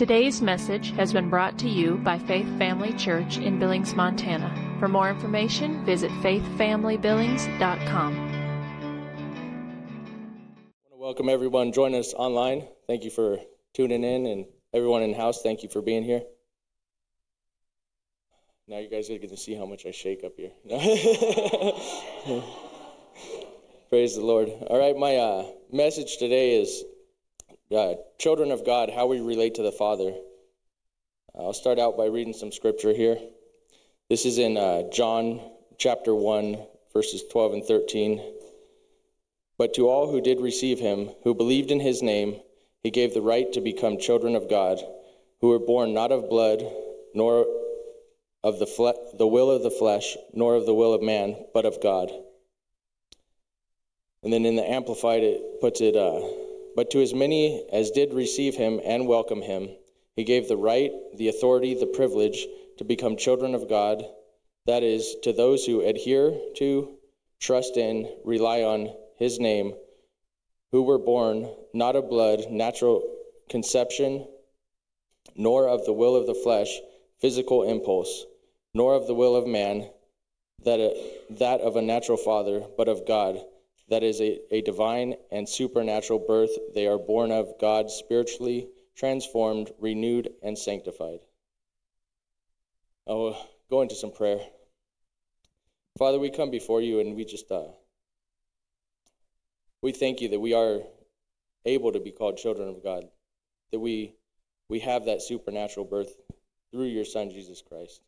Today's message has been brought to you by Faith Family Church in Billings, Montana. For more information, visit faithfamilybillings.com. I want to welcome everyone joining us online. Thank you for tuning in, and everyone in house, thank you for being here. Now you guys are going to see how much I shake up here. Praise the Lord. All right, my uh, message today is uh, children of God, how we relate to the Father. I'll start out by reading some scripture here. This is in uh, John chapter 1, verses 12 and 13. But to all who did receive him, who believed in his name, he gave the right to become children of God, who were born not of blood, nor of the, fle- the will of the flesh, nor of the will of man, but of God. And then in the Amplified, it puts it, uh, but to as many as did receive him and welcome him, he gave the right, the authority, the privilege to become children of God. That is, to those who adhere to, trust in, rely on his name, who were born not of blood, natural conception, nor of the will of the flesh, physical impulse, nor of the will of man, that, a, that of a natural father, but of God. That is a, a divine and supernatural birth. They are born of God, spiritually transformed, renewed, and sanctified. I'll go into some prayer. Father, we come before you and we just, uh, we thank you that we are able to be called children of God, that we, we have that supernatural birth through your Son, Jesus Christ.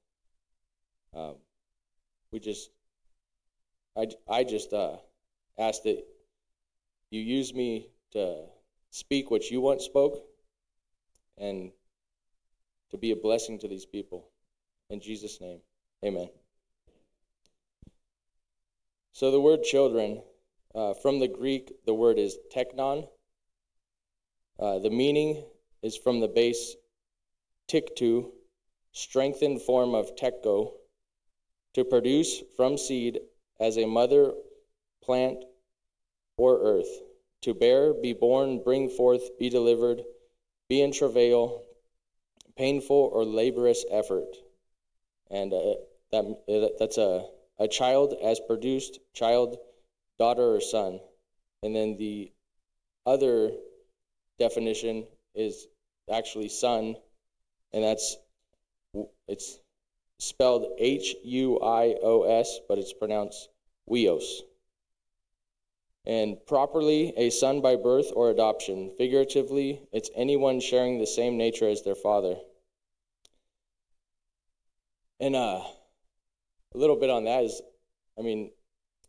Um, we just, I, I just uh, ask that you use me to speak what you once spoke and to be a blessing to these people. In Jesus' name, amen. So the word children, uh, from the Greek, the word is teknon. Uh, the meaning is from the base tikto, strengthened form of teko, to produce from seed as a mother plant or earth, to bear, be born, bring forth, be delivered, be in travail, painful or laborious effort. And uh, that, that's a, a child as produced, child, daughter, or son. And then the other definition is actually son, and that's it's spelled H U I O S, but it's pronounced Huios. And properly, a son by birth or adoption. Figuratively, it's anyone sharing the same nature as their father. And uh, a little bit on that is, I mean,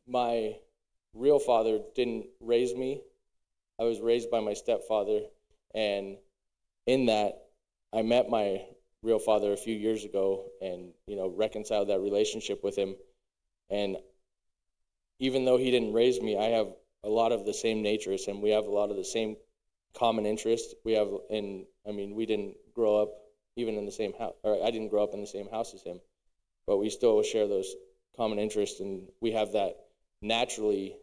my real father didn't raise me. I was raised by my stepfather, and in that, I met my real father a few years ago, and you know, reconciled that relationship with him. And even though he didn't raise me, I have a lot of the same natures, and. We have a lot of the same common interests. We have, and I mean, we didn't grow up even in the same house, or I didn't grow up in the same house as him, but we still share those common interests, and we have that naturally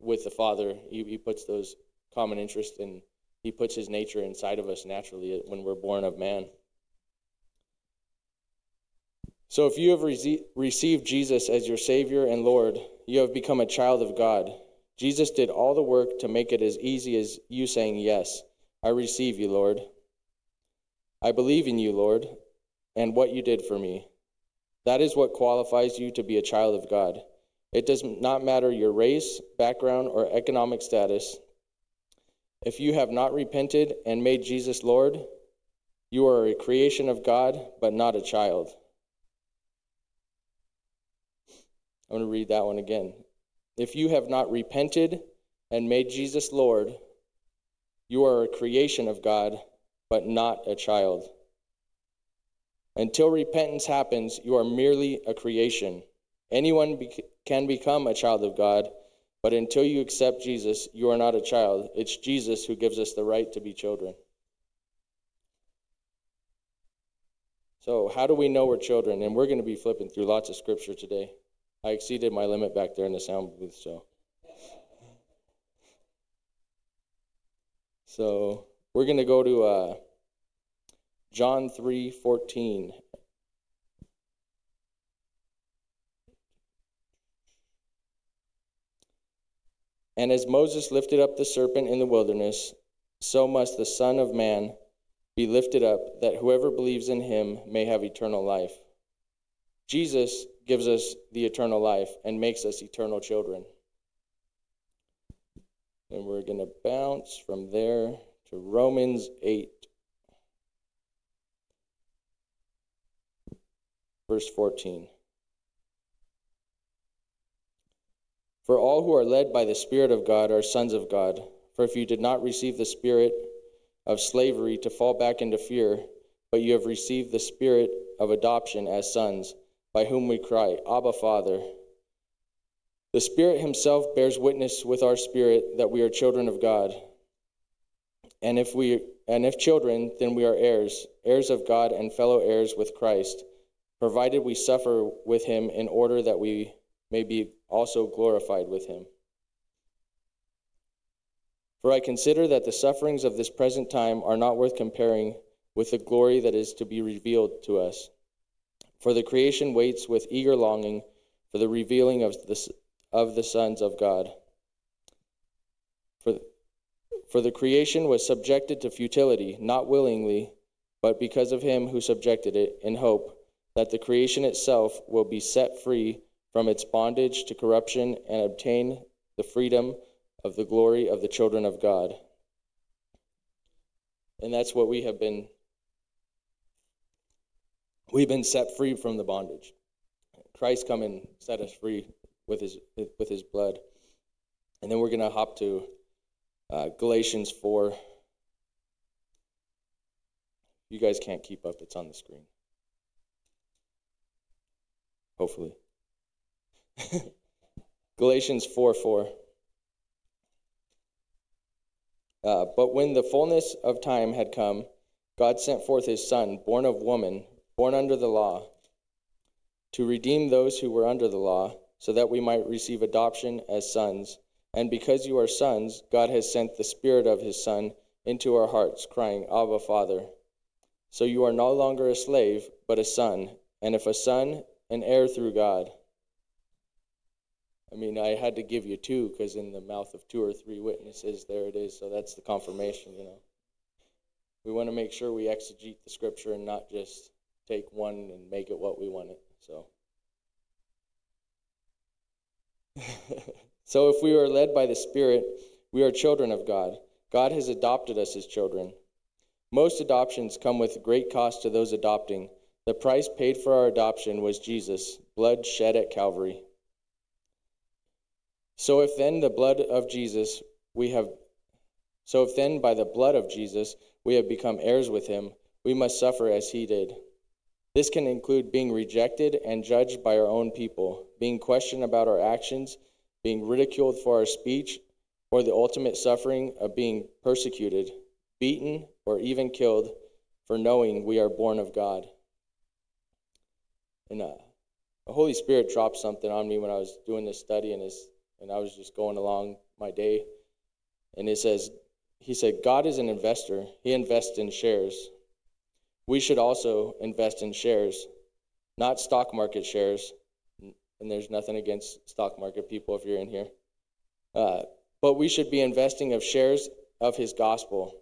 with the Father. He, he puts those common interests and he puts his nature inside of us naturally when we're born of man. So if you have re- received Jesus as your Savior and Lord, you have become a child of God. Jesus did all the work to make it as easy as you saying, Yes, I receive you, Lord. I believe in you, Lord, and what you did for me. That is what qualifies you to be a child of God. It does not matter your race, background, or economic status. If you have not repented and made Jesus Lord, you are a creation of God, but not a child. I'm going to read that one again. If you have not repented and made Jesus Lord, you are a creation of God, but not a child. Until repentance happens, you are merely a creation. Anyone be- can become a child of God, but until you accept Jesus, you are not a child. It's Jesus who gives us the right to be children. So, how do we know we're children? And we're going to be flipping through lots of scripture today. I exceeded my limit back there in the sound booth, so. So we're going to go to uh, John 3:14. And as Moses lifted up the serpent in the wilderness, so must the Son of Man be lifted up, that whoever believes in him may have eternal life. Jesus gives us the eternal life and makes us eternal children. And we're going to bounce from there to Romans 8, verse 14. For all who are led by the Spirit of God are sons of God. For if you did not receive the spirit of slavery to fall back into fear, but you have received the spirit of adoption as sons, by whom we cry, Abba, Father. The Spirit Himself bears witness with our spirit that we are children of God. And if we and if children, then we are heirs, heirs of God and fellow heirs with Christ, provided we suffer with him in order that we may be also glorified with him. For I consider that the sufferings of this present time are not worth comparing with the glory that is to be revealed to us. For the creation waits with eager longing for the revealing of the, of the sons of God. For, for the creation was subjected to futility, not willingly, but because of him who subjected it, in hope that the creation itself will be set free from its bondage to corruption and obtain the freedom of the glory of the children of God. And that's what we have been we've been set free from the bondage. Christ come and set us free with his with his blood. And then we're going to hop to uh, Galatians 4. You guys can't keep up, it's on the screen. Hopefully. Galatians 4 4. Uh, but when the fullness of time had come, God sent forth his Son, born of woman, born under the law, to redeem those who were under the law, so that we might receive adoption as sons. And because you are sons, God has sent the Spirit of his Son into our hearts, crying, Abba, Father. So you are no longer a slave, but a son, and if a son, an heir through God. I mean, I had to give you two because in the mouth of two or three witnesses, there it is. So that's the confirmation, you know. We want to make sure we exegete the scripture and not just take one and make it what we want it. So. so if we are led by the Spirit, we are children of God. God has adopted us as children. Most adoptions come with great cost to those adopting. The price paid for our adoption was Jesus, blood shed at Calvary. So if then the blood of Jesus we have so if then by the blood of Jesus we have become heirs with him, we must suffer as he did. This can include being rejected and judged by our own people, being questioned about our actions, being ridiculed for our speech, or the ultimate suffering of being persecuted, beaten, or even killed for knowing we are born of God. And uh, the Holy Spirit dropped something on me when I was doing this study, and and I was just going along my day. And it says, he said, God is an investor. He invests in shares. We should also invest in shares, not stock market shares. And there's nothing against stock market people if you're in here. Uh, but we should be investing of shares of his gospel.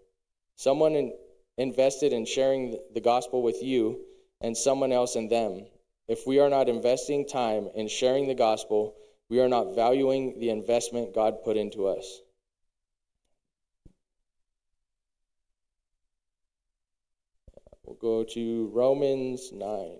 Someone in, invested in sharing the gospel with you and someone else in them. If we are not investing time in sharing the gospel, we are not valuing the investment God put into us. We'll go to Romans 9.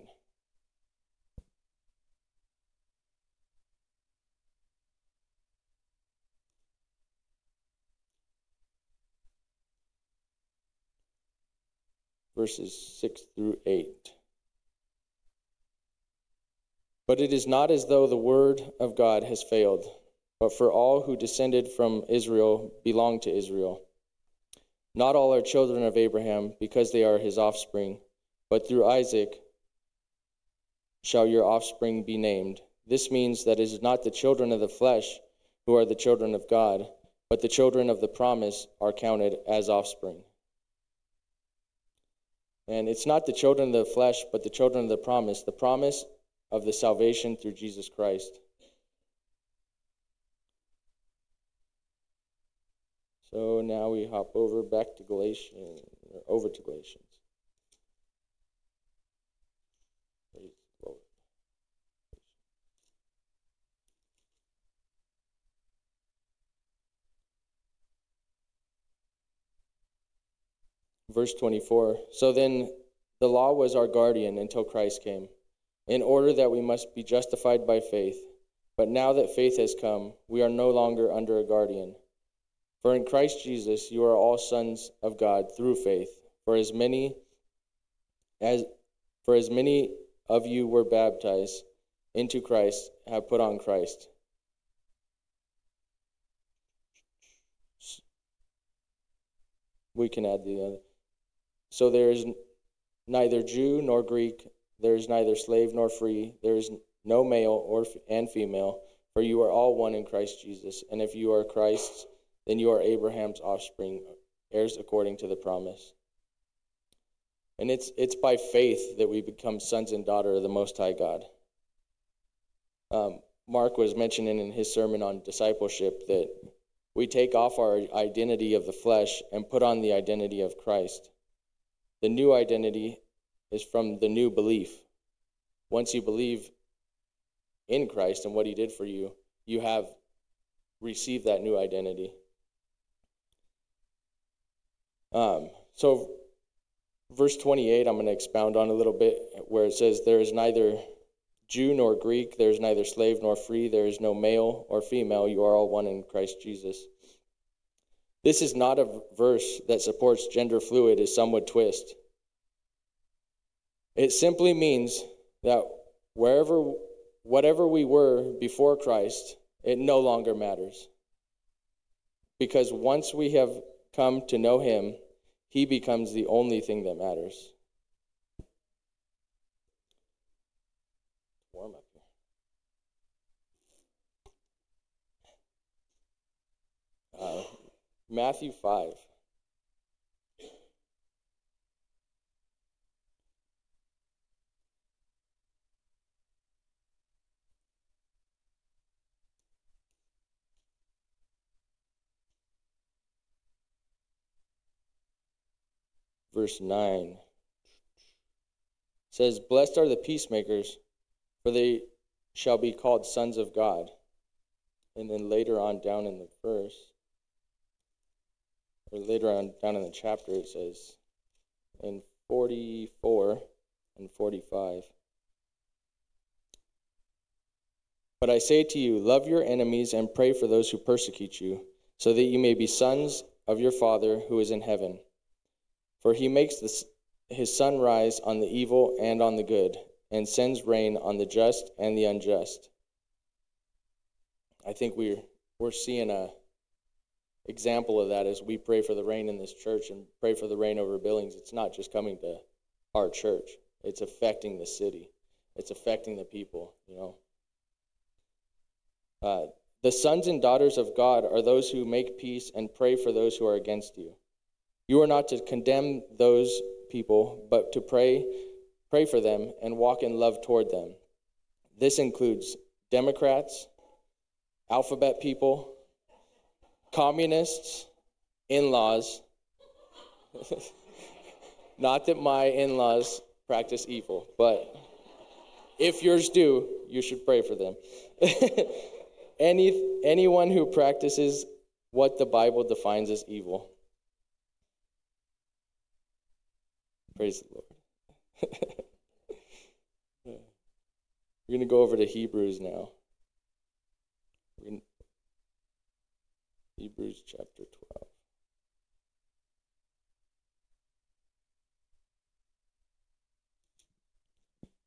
Verses 6 through 8. But it is not as though the word of God has failed, but for all who descended from Israel belong to Israel. Not all are children of Abraham because they are his offspring, but through Isaac shall your offspring be named. This means that it is not the children of the flesh who are the children of God, but the children of the promise are counted as offspring. And it's not the children of the flesh, but the children of the promise, the promise of the salvation through Jesus Christ. So now we hop over back to Galatians, over to Galatians. Verse 24 So then the law was our guardian until Christ came, in order that we must be justified by faith. But now that faith has come, we are no longer under a guardian. For in Christ Jesus you are all sons of God through faith. For as many as for as many of you were baptized into Christ have put on Christ. We can add the other. So there is neither Jew nor Greek, there is neither slave nor free, there is no male or and female, for you are all one in Christ Jesus. And if you are Christ's, then you are Abraham's offspring, heirs according to the promise. And it's it's by faith that we become sons and daughters of the Most High God. Um, Mark was mentioning in his sermon on discipleship that we take off our identity of the flesh and put on the identity of Christ. The new identity is from the new belief. Once you believe in Christ and what he did for you, you have received that new identity. Um, so, verse 28, I'm going to expound on a little bit where it says, There is neither Jew nor Greek, there is neither slave nor free, there is no male or female, you are all one in Christ Jesus. This is not a verse that supports gender fluid, as some would twist. It simply means that wherever, whatever we were before Christ, it no longer matters. Because once we have come to know Him, He becomes the only thing that matters. Warm up. Uh, Matthew 5. Verse 9 says, Blessed are the peacemakers, for they shall be called sons of God. And then later on down in the verse, or later on down in the chapter, it says in 44 and 45. But I say to you, love your enemies and pray for those who persecute you, so that you may be sons of your Father who is in heaven. For he makes this, his sun rise on the evil and on the good, and sends rain on the just and the unjust. I think we're, we're seeing a example of that as we pray for the rain in this church and pray for the rain over Billings. It's not just coming to our church, it's affecting the city, it's affecting the people, you know. Uh, the sons and daughters of God are those who make peace and pray for those who are against you. You are not to condemn those people, but to pray, pray for them and walk in love toward them. This includes Democrats, alphabet people, communists, in laws. Not that my in laws practice evil, but if yours do, you should pray for them. Any, anyone who practices what the Bible defines as evil. Praise the Lord. We're going to go over to Hebrews now. Hebrews chapter 12.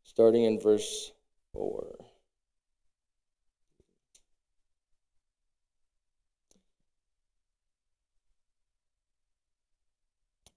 Starting in verse 4.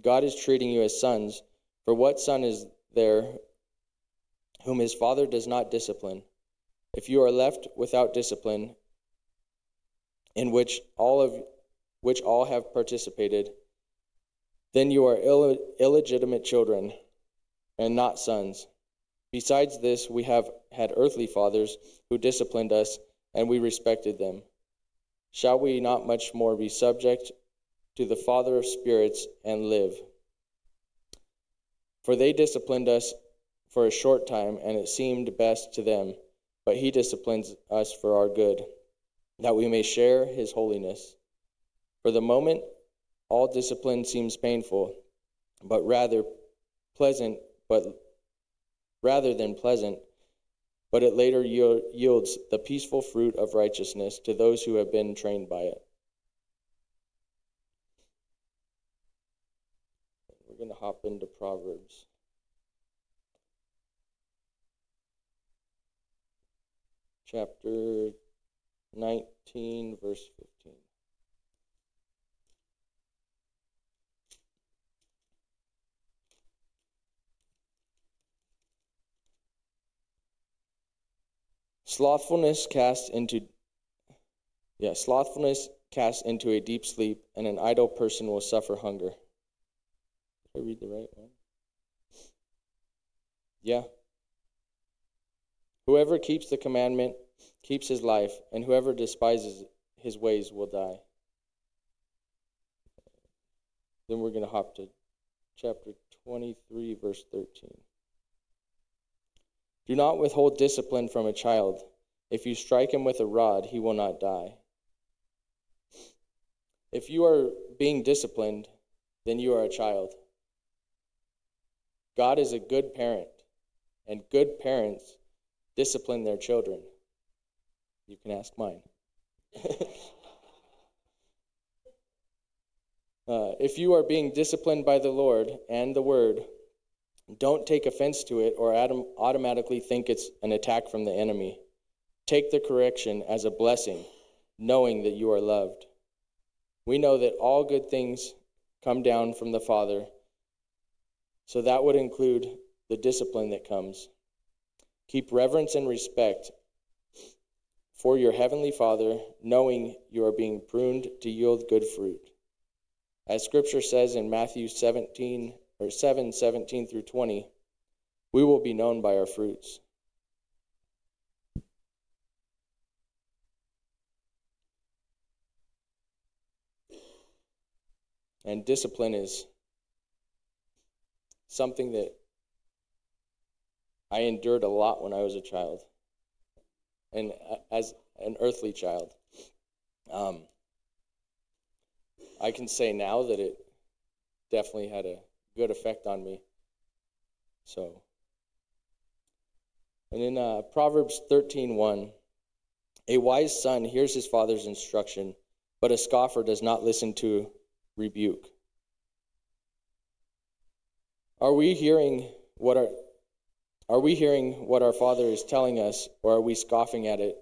God is treating you as sons. For what son is there whom his father does not discipline? If you are left without discipline, in which all of which all have participated, then you are Ill- illegitimate children and not sons. Besides this, we have had earthly fathers who disciplined us, and we respected them. Shall we not much more be subject to the Father of spirits and live? For they disciplined us for a short time, and it seemed best to them, but he disciplines us for our good, that we may share his holiness. For the moment, all discipline seems painful, but rather pleasant, but rather than pleasant, but it later yields the peaceful fruit of righteousness to those who have been trained by it. Going to hop into Proverbs. Chapter 19, verse 15. Slothfulness casts into yeah, slothfulness casts into a deep sleep, and an idle person will suffer hunger. I read the right one? Yeah. Whoever keeps the commandment keeps his life, and whoever despises his ways will die. Then we're going to hop to chapter 23, verse 13. Do not withhold discipline from a child. If you strike him with a rod, he will not die. If you are being disciplined, then you are a child. God is a good parent, and good parents discipline their children. You can ask mine. uh, if you are being disciplined by the Lord and the Word, don't take offense to it or automatically think it's an attack from the enemy. Take the correction as a blessing, knowing that you are loved. We know that all good things come down from the Father, so that would include the discipline that comes. Keep reverence and respect for your heavenly Father, knowing you are being pruned to yield good fruit. As scripture says in Matthew 17, or 7 17 through 20, we will be known by our fruits. And discipline is something that I endured a lot when I was a child, and as an earthly child. Um, I can say now that it definitely had a good effect on me. So, and in uh, Proverbs 13:1, a wise son hears his father's instruction, but a scoffer does not listen to rebuke. Are we hearing what our are we hearing what our father is telling us, or are we scoffing at it,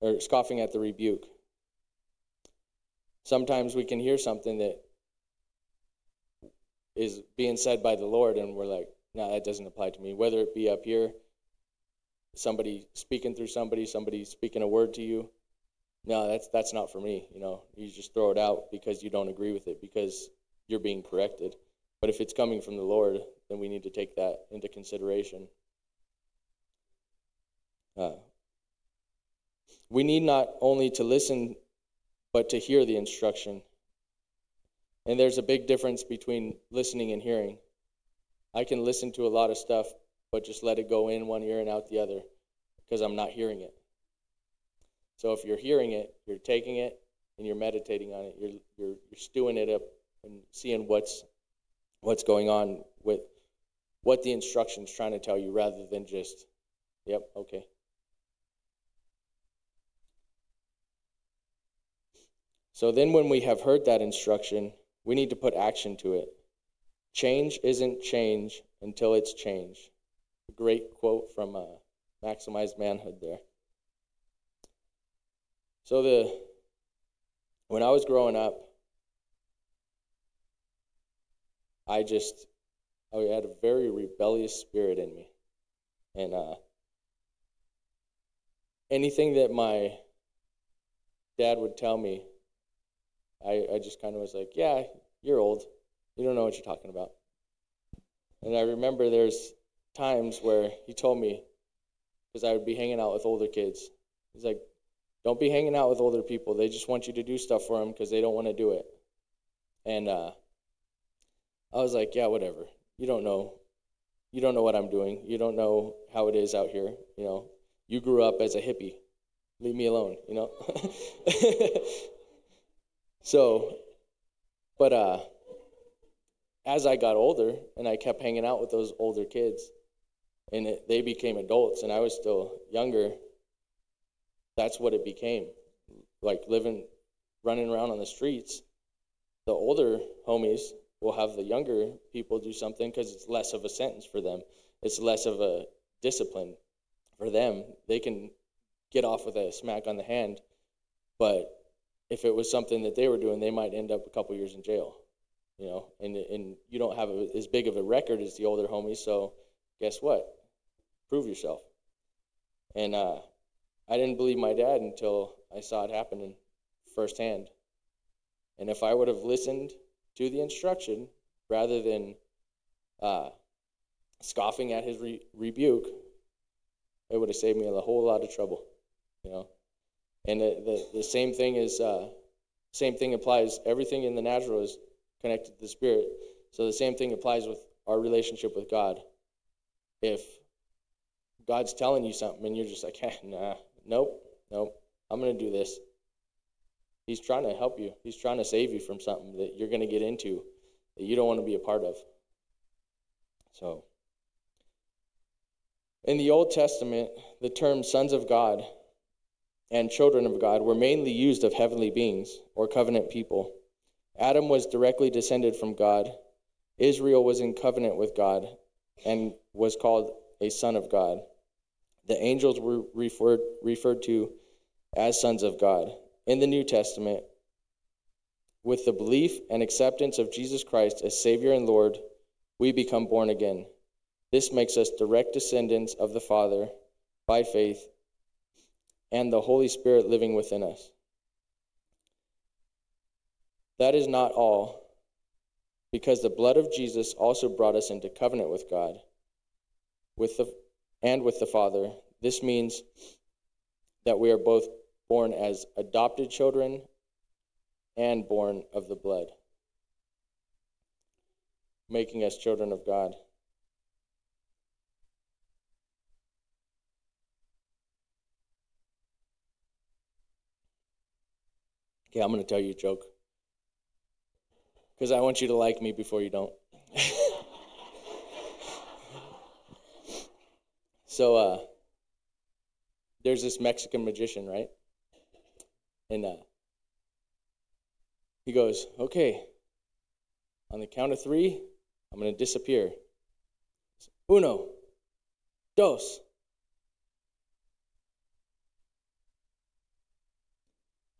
or scoffing at the rebuke? Sometimes we can hear something that is being said by the Lord, and we're like, no, that doesn't apply to me. Whether it be up here, somebody speaking through somebody, somebody speaking a word to you, no, that's that's not for me. You know, you just throw it out because you don't agree with it because you're being corrected. But if it's coming from the Lord, then we need to take that into consideration. Uh, we need not only to listen, but to hear the instruction. And there's a big difference between listening and hearing. I can listen to a lot of stuff, but just let it go in one ear and out the other because I'm not hearing it. So if you're hearing it, you're taking it and you're meditating on it. You're you're, you're stewing it up and seeing what's what's going on with what the instruction's trying to tell you rather than just, yep, okay. So then when we have heard that instruction, we need to put action to it. change isn't change until it's change. Great quote from uh, Maximized Manhood there. So the when I was growing up, I just I had a very rebellious spirit in me, and uh, anything that my dad would tell me, I, I just kind of was like, yeah, you're old. You don't know what you're talking about. And I remember there's times where he told me, because I would be hanging out with older kids. He's like, don't be hanging out with older people. They just want you to do stuff for them because they don't want to do it. And uh, I was like, yeah, whatever. You don't know. You don't know what I'm doing. You don't know how it is out here. You know, you grew up as a hippie. Leave me alone, you know? so, but uh, as I got older and I kept hanging out with those older kids and it, they became adults and I was still younger, that's what it became. Like living, running around on the streets, the older homies will have the younger people do something because it's less of a sentence for them. It's less of a discipline for them. They can get off with a smack on the hand, but if it was something that they were doing, they might end up a couple years in jail. You know, and and you don't have a, as big of a record as the older homies, so guess what? Prove yourself. And uh, I didn't believe my dad until I saw it happening firsthand. And if I would have listened to the instruction rather than uh, scoffing at his re- rebuke, it would have saved me a whole lot of trouble, you know. And the the, the same thing is uh, same thing applies. Everything in the natural is connected to the spirit. So the same thing applies with our relationship with God. If God's telling you something and you're just like, hey, nah, nope, nope, I'm to do this. He's trying to help you. He's trying to save you from something that you're going to get into that you don't want to be a part of. So. In the Old Testament, the term sons of God and children of God were mainly used of heavenly beings or covenant people. Adam was directly descended from God. Israel was in covenant with God and was called a son of God. The angels were referred, referred to as sons of God. In the New Testament, with the belief and acceptance of Jesus Christ as Savior and Lord, we become born again. This makes us direct descendants of the Father by faith and the Holy Spirit living within us. That is not all, because the blood of Jesus also brought us into covenant with God with the, and with the Father. This means that we are both born as adopted children and born of the blood, making us children of God. Okay, I'm going to tell you a joke. Because I want you to like me before you don't. so, uh, there's this Mexican magician, right? And uh, he goes, okay, on the count of three, I'm going to disappear. Uno, dos,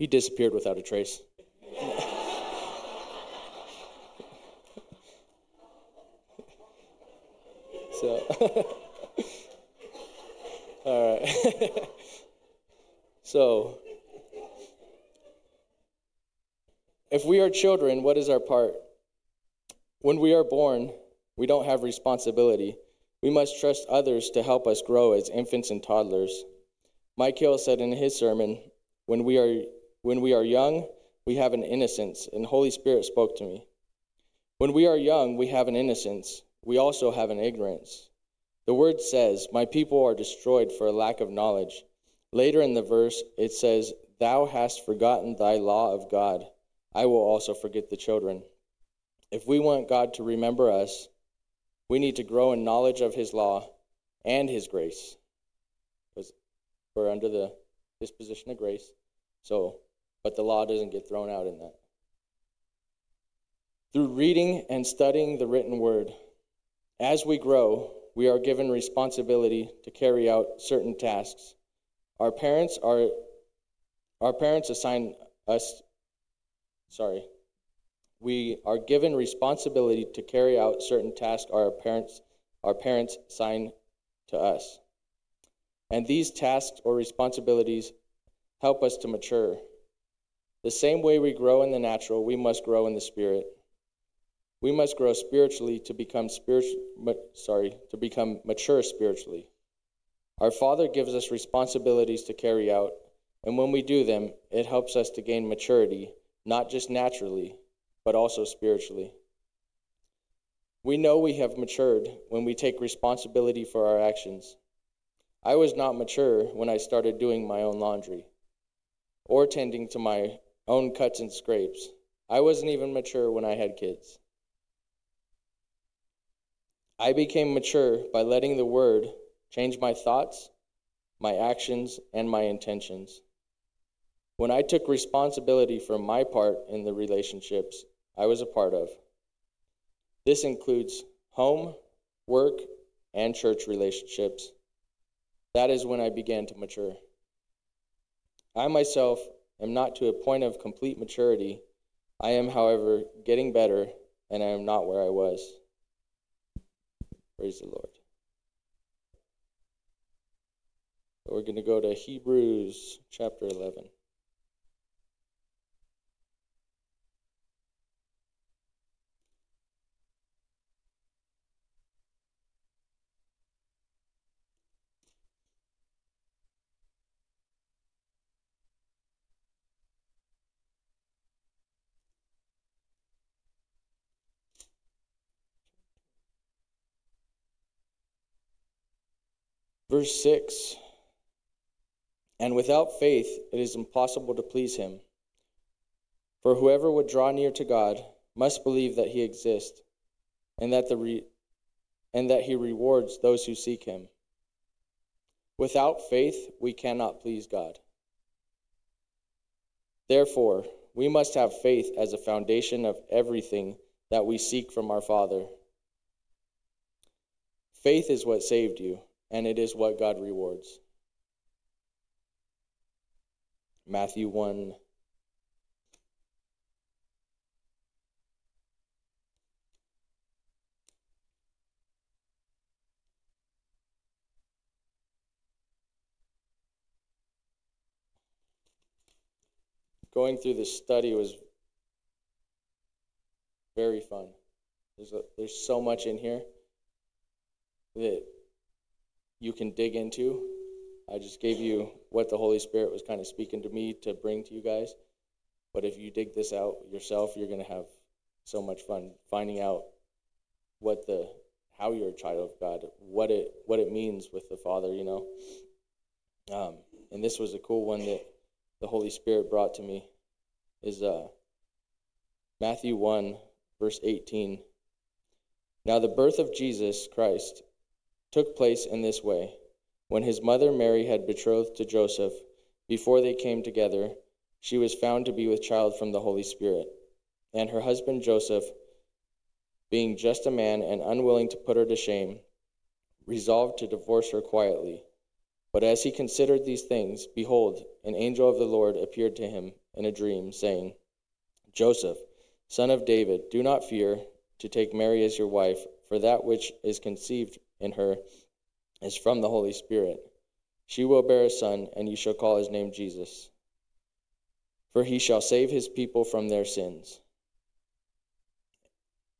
He disappeared without a trace. so, all right. so, if we are children, what is our part? When we are born, we don't have responsibility. We must trust others to help us grow as infants and toddlers. Mike Hill said in his sermon, when we are when we are young, we have an innocence, and Holy Spirit spoke to me. When we are young, we have an innocence. We also have an ignorance. The word says, My people are destroyed for a lack of knowledge. Later in the verse, it says, Thou hast forgotten thy law of God. I will also forget the children. If we want God to remember us, we need to grow in knowledge of his law and his grace. Because we're under the disposition of grace. So but the law doesn't get thrown out in that. Through reading and studying the written word, as we grow, we are given responsibility to carry out certain tasks. Our parents are our parents assign us sorry. We are given responsibility to carry out certain tasks our parents our parents assign to us. And these tasks or responsibilities help us to mature. The same way we grow in the natural, we must grow in the spirit. We must grow spiritually to become spiritual sorry, to become mature spiritually. Our Father gives us responsibilities to carry out, and when we do them, it helps us to gain maturity, not just naturally, but also spiritually. We know we have matured when we take responsibility for our actions. I was not mature when I started doing my own laundry or tending to my own cuts and scrapes. I wasn't even mature when I had kids. I became mature by letting the Word change my thoughts, my actions, and my intentions. When I took responsibility for my part in the relationships I was a part of, this includes home, work, and church relationships. That is when I began to mature. I myself am not to a point of complete maturity. I am, however, getting better, and I am not where I was. Praise the Lord. We're going to go to Hebrews chapter 11. Verse 6 And without faith it is impossible to please him. For whoever would draw near to God must believe that he exists and that, the re- and that he rewards those who seek him. Without faith, we cannot please God. Therefore, we must have faith as a foundation of everything that we seek from our Father. Faith is what saved you and it is what God rewards. Matthew 1. Going through this study was very fun. There's, a, there's so much in here that you can dig into. I just gave you what the Holy Spirit was kind of speaking to me to bring to you guys. But if you dig this out yourself, you're going to have so much fun finding out what the how you're a child of God, what it what it means with the Father, you know. Um, and this was a cool one that the Holy Spirit brought to me is uh, Matthew 1 verse 18. Now the birth of Jesus Christ took place in this way. When his mother Mary had betrothed to Joseph, before they came together, she was found to be with child from the Holy Spirit. And her husband Joseph, being just a man and unwilling to put her to shame, resolved to divorce her quietly. But as he considered these things, behold, an angel of the Lord appeared to him in a dream, saying, Joseph, son of David, do not fear to take Mary as your wife, for that which is conceived in her is from the Holy Spirit. She will bear a son, and you shall call his name Jesus. For he shall save his people from their sins.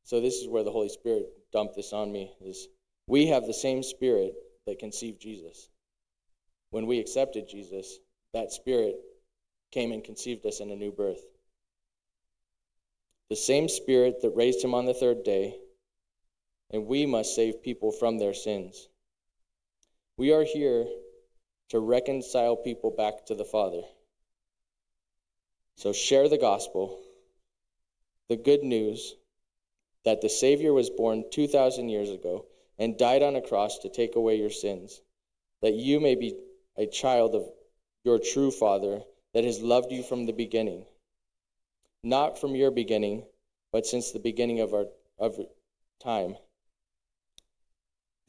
So this is where the Holy Spirit dumped this on me is we have the same spirit that conceived Jesus. When we accepted Jesus, that spirit came and conceived us in a new birth. The same spirit that raised him on the third day and we must save people from their sins. We are here to reconcile people back to the Father. So share the gospel, the good news that the Savior was born 2,000 years ago and died on a cross to take away your sins, that you may be a child of your true Father that has loved you from the beginning. Not from your beginning, but since the beginning of our of time.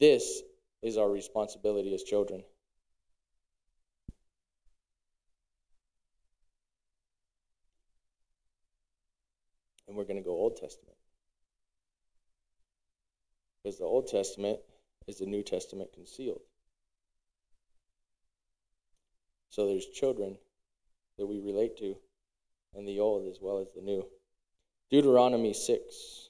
This is our responsibility as children. And we're going to go Old Testament. Because the Old Testament is the New Testament concealed. So there's children that we relate to in the Old as well as the New. Deuteronomy 6.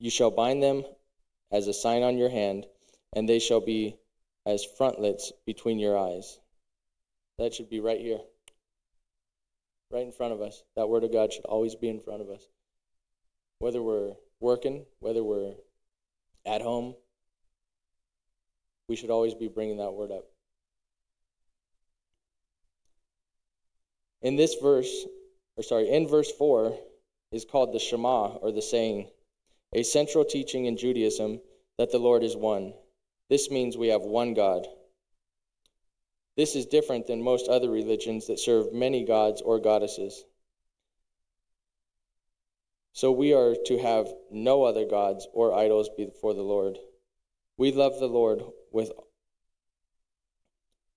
You shall bind them as a sign on your hand, and they shall be as frontlets between your eyes. That should be right here, right in front of us. That Word of God should always be in front of us. Whether we're working, whether we're at home, we should always be bringing that Word up. In this verse, or sorry, in verse 4 is called the Shema, or the saying, a central teaching in Judaism that the Lord is one. This means we have one God. This is different than most other religions that serve many gods or goddesses. So we are to have no other gods or idols before the Lord. We love the Lord with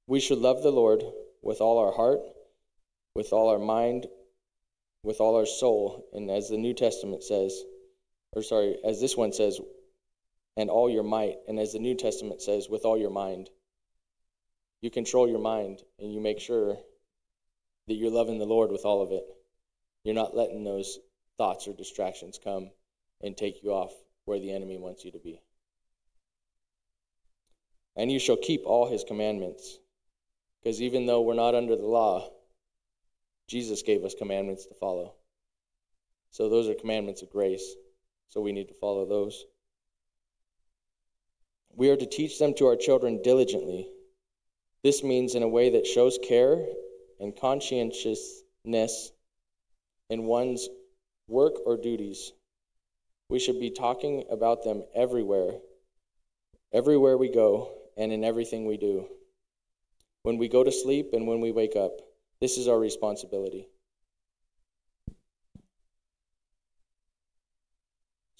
we should love the Lord with all our heart, with all our mind, with all our soul, and as the New Testament says, or sorry, as this one says, and all your might, and as the New Testament says, with all your mind. You control your mind and you make sure that you're loving the Lord with all of it. You're not letting those thoughts or distractions come and take you off where the enemy wants you to be. And you shall keep all his commandments. Because even though we're not under the law, Jesus gave us commandments to follow. So those are commandments of grace. So we need to follow those. We are to teach them to our children diligently. This means in a way that shows care and conscientiousness in one's work or duties. We should be talking about them everywhere, everywhere we go, and in everything we do. When we go to sleep and when we wake up, this is our responsibility.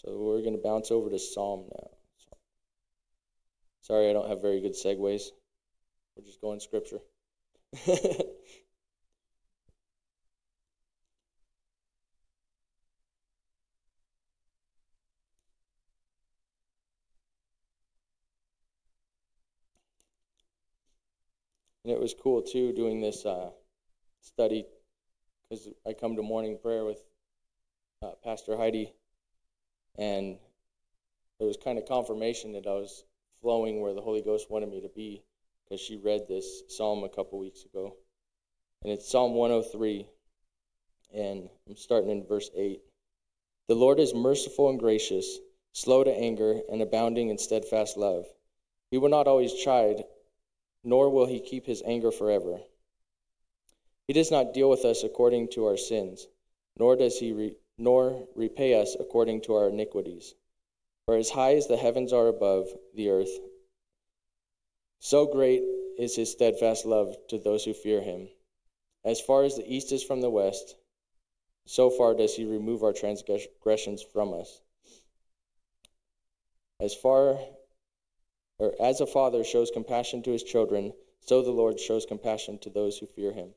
So we're going to bounce over to Psalm now. Sorry, I don't have very good segues. We're just going scripture. and it was cool too doing this uh, study because I come to morning prayer with uh, Pastor Heidi and it was kind of confirmation that I was flowing where the Holy Ghost wanted me to be because she read this psalm a couple weeks ago. And it's Psalm 103, and I'm starting in verse 8. The Lord is merciful and gracious, slow to anger, and abounding in steadfast love. He will not always chide, nor will he keep his anger forever. He does not deal with us according to our sins, nor does he re- nor repay us according to our iniquities. For as high as the heavens are above the earth, so great is his steadfast love to those who fear him. As far as the east is from the west, so far does he remove our transgressions from us. As far or as a father shows compassion to his children, so the Lord shows compassion to those who fear him.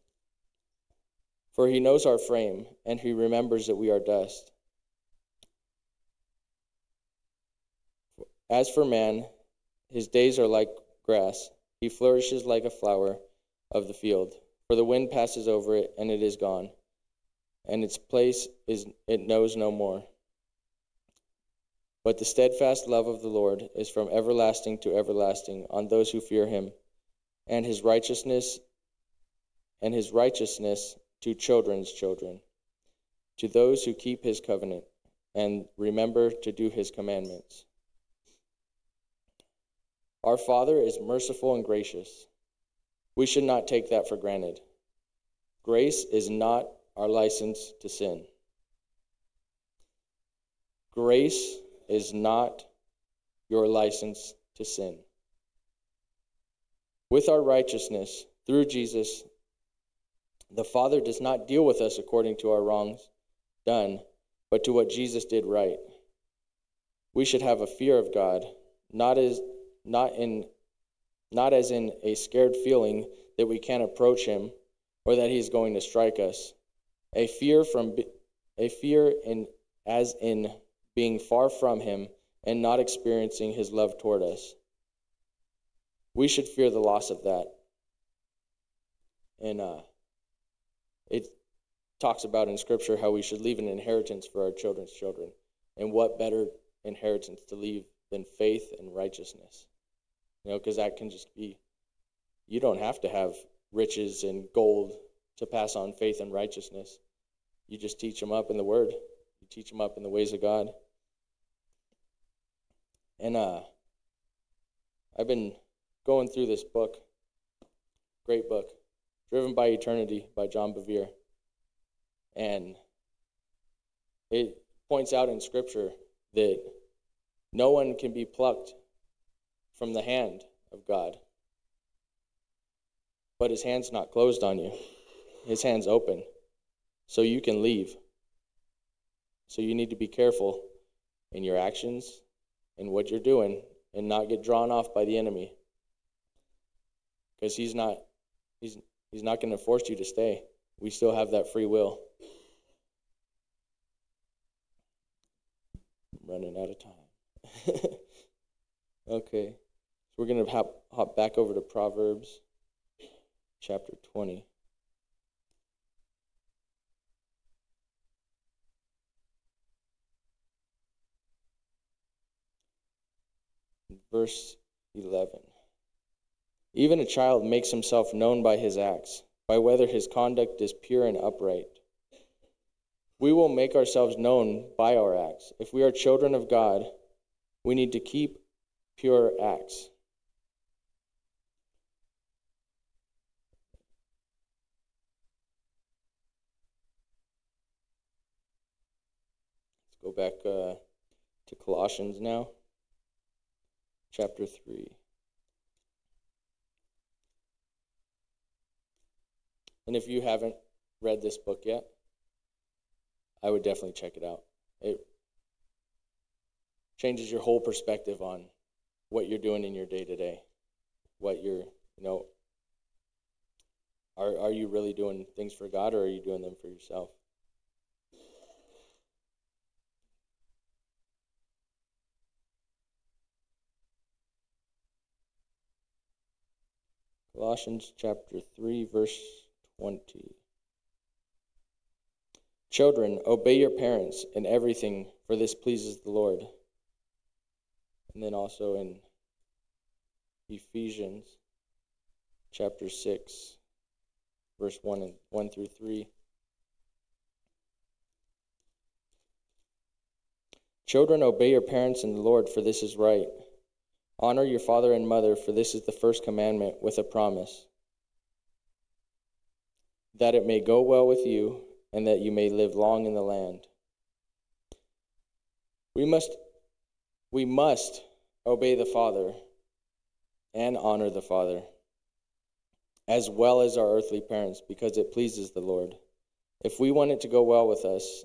For he knows our frame, and he remembers that we are dust. As for man, his days are like grass. He flourishes like a flower of the field. For the wind passes over it, and it is gone, and its place is it knows no more. But the steadfast love of the Lord is from everlasting to everlasting on those who fear him, and his righteousness and his righteousness to children's children, to those who keep his covenant and remember to do his commandments. Our Father is merciful and gracious. We should not take that for granted. Grace is not our license to sin. Grace is not your license to sin. With our righteousness through Jesus, the Father does not deal with us according to our wrongs done, but to what Jesus did right. We should have a fear of God, not as not in not as in a scared feeling that we can't approach him or that he's going to strike us. A fear from a fear in as in being far from him and not experiencing his love toward us. We should fear the loss of that. And uh, it talks about in Scripture how we should leave an inheritance for our children's children. And what better inheritance to leave than faith and righteousness? You know, because that can just be, you don't have to have riches and gold to pass on faith and righteousness. You just teach them up in the Word, you teach them up in the ways of God. And uh, I've been going through this book, great book, Driven by Eternity by John Bevere. And it points out in Scripture that no one can be plucked from the hand of God. But his hand's not closed on you, his hand's open. So you can leave. So you need to be careful in your actions and what you're doing and not get drawn off by the enemy. Because he's not he's he's not going to force you to stay. We still have that free will. I'm running out of time. okay. So we're going to hop, hop back over to Proverbs chapter 20. Verse 11. Even a child makes himself known by his acts, by whether his conduct is pure and upright. We will make ourselves known by our acts. If we are children of God, we need to keep pure acts. Let's go back uh, to Colossians now chapter 3. And if you haven't read this book yet, I would definitely check it out. It changes your whole perspective on what you're doing in your day to day. What you're, you know, are, are you really doing things for God or are you doing them for yourself? Colossians chapter 3, verse 20. Children, obey your parents in everything, for this pleases the Lord. And then also in Ephesians chapter 6, verse 1 and 1 through 3. Children, obey your parents in the Lord, for this is right. Honor your father and mother, for this is the first commandment with a promise that it may go well with you and that you may live long in the land. We must, we must obey the Father and honor the Father, as well as our earthly parents, because it pleases the Lord. If we want it to go well with us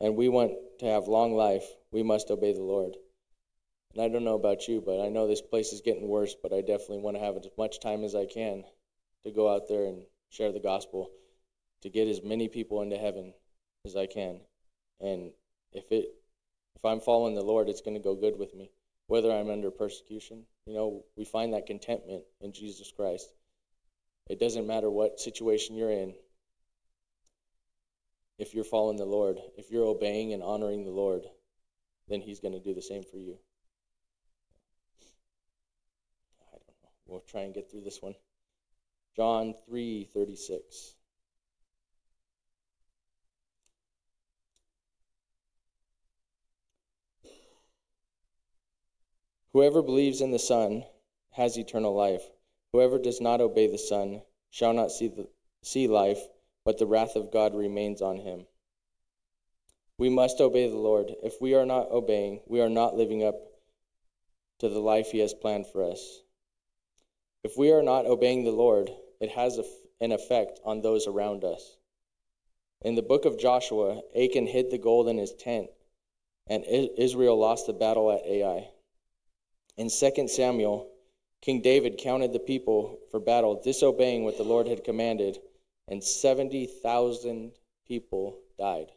and we want to have long life, we must obey the Lord. And I don't know about you, but I know this place is getting worse, but I definitely want to have as much time as I can to go out there and share the gospel, to get as many people into heaven as I can. And if it if I'm following the Lord, it's going to go good with me. Whether I'm under persecution, you know, we find that contentment in Jesus Christ. It doesn't matter what situation you're in. If you're following the Lord, if you're obeying and honoring the Lord, then He's going to do the same for you. I don't know. We'll try and get through this one. John 3:36. Whoever believes in the Son has eternal life. Whoever does not obey the Son shall not see, the, see life, but the wrath of God remains on him. We must obey the Lord. If we are not obeying, we are not living up to the life He has planned for us. If we are not obeying the Lord, it has an effect on those around us. In the book of Joshua, Achan hid the gold in his tent, and Israel lost the battle at Ai. In 2 Samuel, King David counted the people for battle, disobeying what the Lord had commanded, and 70,000 people died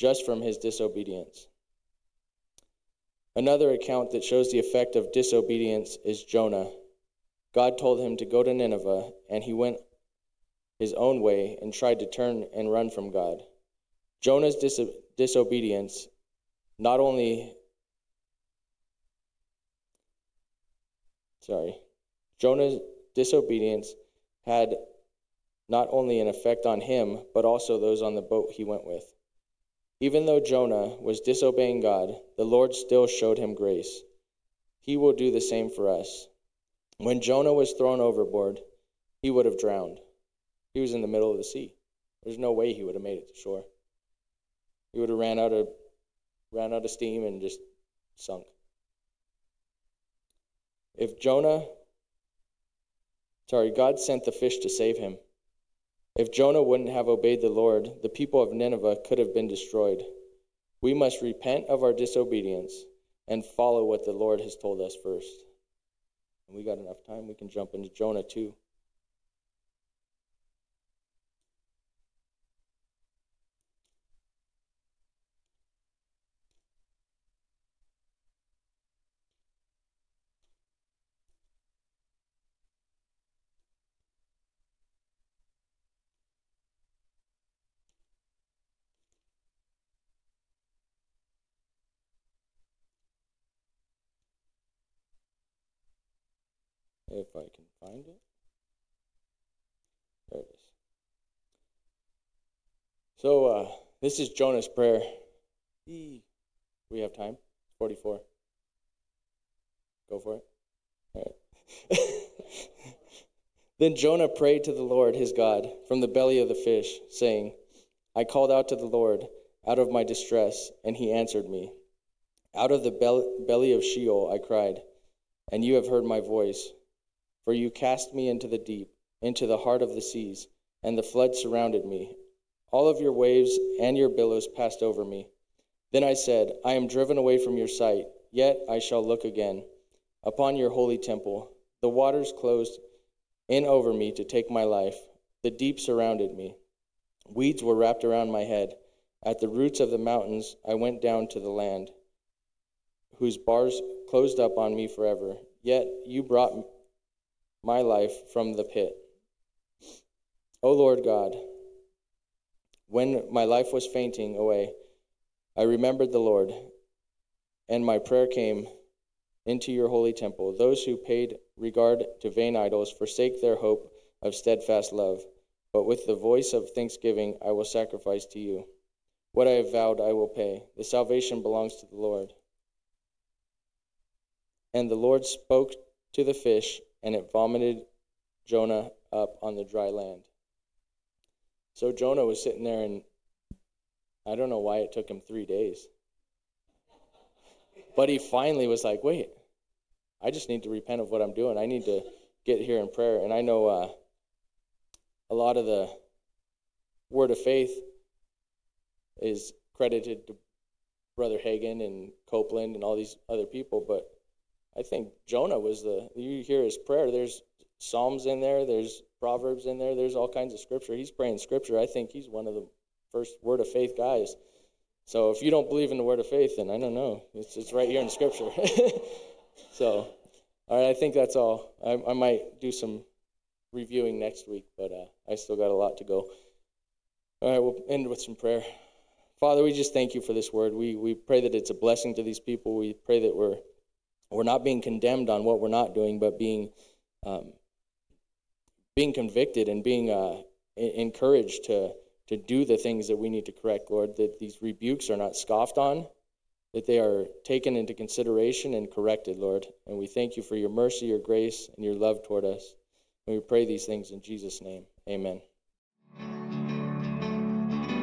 just from his disobedience. Another account that shows the effect of disobedience is Jonah. God told him to go to Nineveh, and he went his own way and tried to turn and run from God. Jonah's dis- disobedience not only sorry, Jonah's disobedience had not only an effect on him, but also those on the boat he went with. Even though Jonah was disobeying God, the Lord still showed him grace. He will do the same for us. When Jonah was thrown overboard, he would have drowned. He was in the middle of the sea. There's no way he would have made it to shore. He would have ran out of ran out of steam and just sunk. If Jonah sorry, God sent the fish to save him. If Jonah wouldn't have obeyed the Lord, the people of Nineveh could have been destroyed. We must repent of our disobedience and follow what the Lord has told us first. And we got enough time, we can jump into Jonah too. if I can find it. There it is. So, uh, this is Jonah's prayer. We have time? 44. Go for it. All right. then Jonah prayed to the Lord his God from the belly of the fish, saying, I called out to the Lord out of my distress, and he answered me. Out of the belly of Sheol I cried, and you have heard my voice. For you cast me into the deep, into the heart of the seas, and the flood surrounded me. All of your waves and your billows passed over me. Then I said, I am driven away from your sight, yet I shall look again upon your holy temple. The waters closed in over me to take my life. The deep surrounded me. Weeds were wrapped around my head. At the roots of the mountains I went down to the land, whose bars closed up on me forever. Yet you brought my life from the pit. O Lord God, when my life was fainting away, I remembered the Lord, and my prayer came into your holy temple. Those who paid regard to vain idols forsake their hope of steadfast love. But with the voice of thanksgiving I will sacrifice to you. What I have vowed I will pay. The salvation belongs to the Lord. And the Lord spoke to the fish, and it vomited Jonah up on the dry land. So Jonah was sitting there, and I don't know why it took him three days. But he finally was like, wait, I just need to repent of what I'm doing. I need to get here in prayer. And I know uh, a lot of the word of faith is credited to Brother Hagin and Copeland and all these other people, but I think Jonah was the, you hear his prayer, there's Psalms in there, there's Proverbs in there, there's all kinds of scripture. He's praying scripture. I think he's one of the first word of faith guys. So if you don't believe in the word of faith, then I don't know. It's, it's right here in scripture. so, all right, I think that's all. I, I might do some reviewing next week, but uh, I still got a lot to go. All right, we'll end with some prayer. Father, we just thank you for this word. We, we pray that it's a blessing to these people. We pray that we're we're not being condemned on what we're not doing, but being um, being convicted and being uh, encouraged to, to do the things that we need to correct, Lord, that these rebukes are not scoffed on, that they are taken into consideration and corrected, Lord. And we thank you for your mercy, your grace, and your love toward us. And we pray these things in Jesus' name. Amen.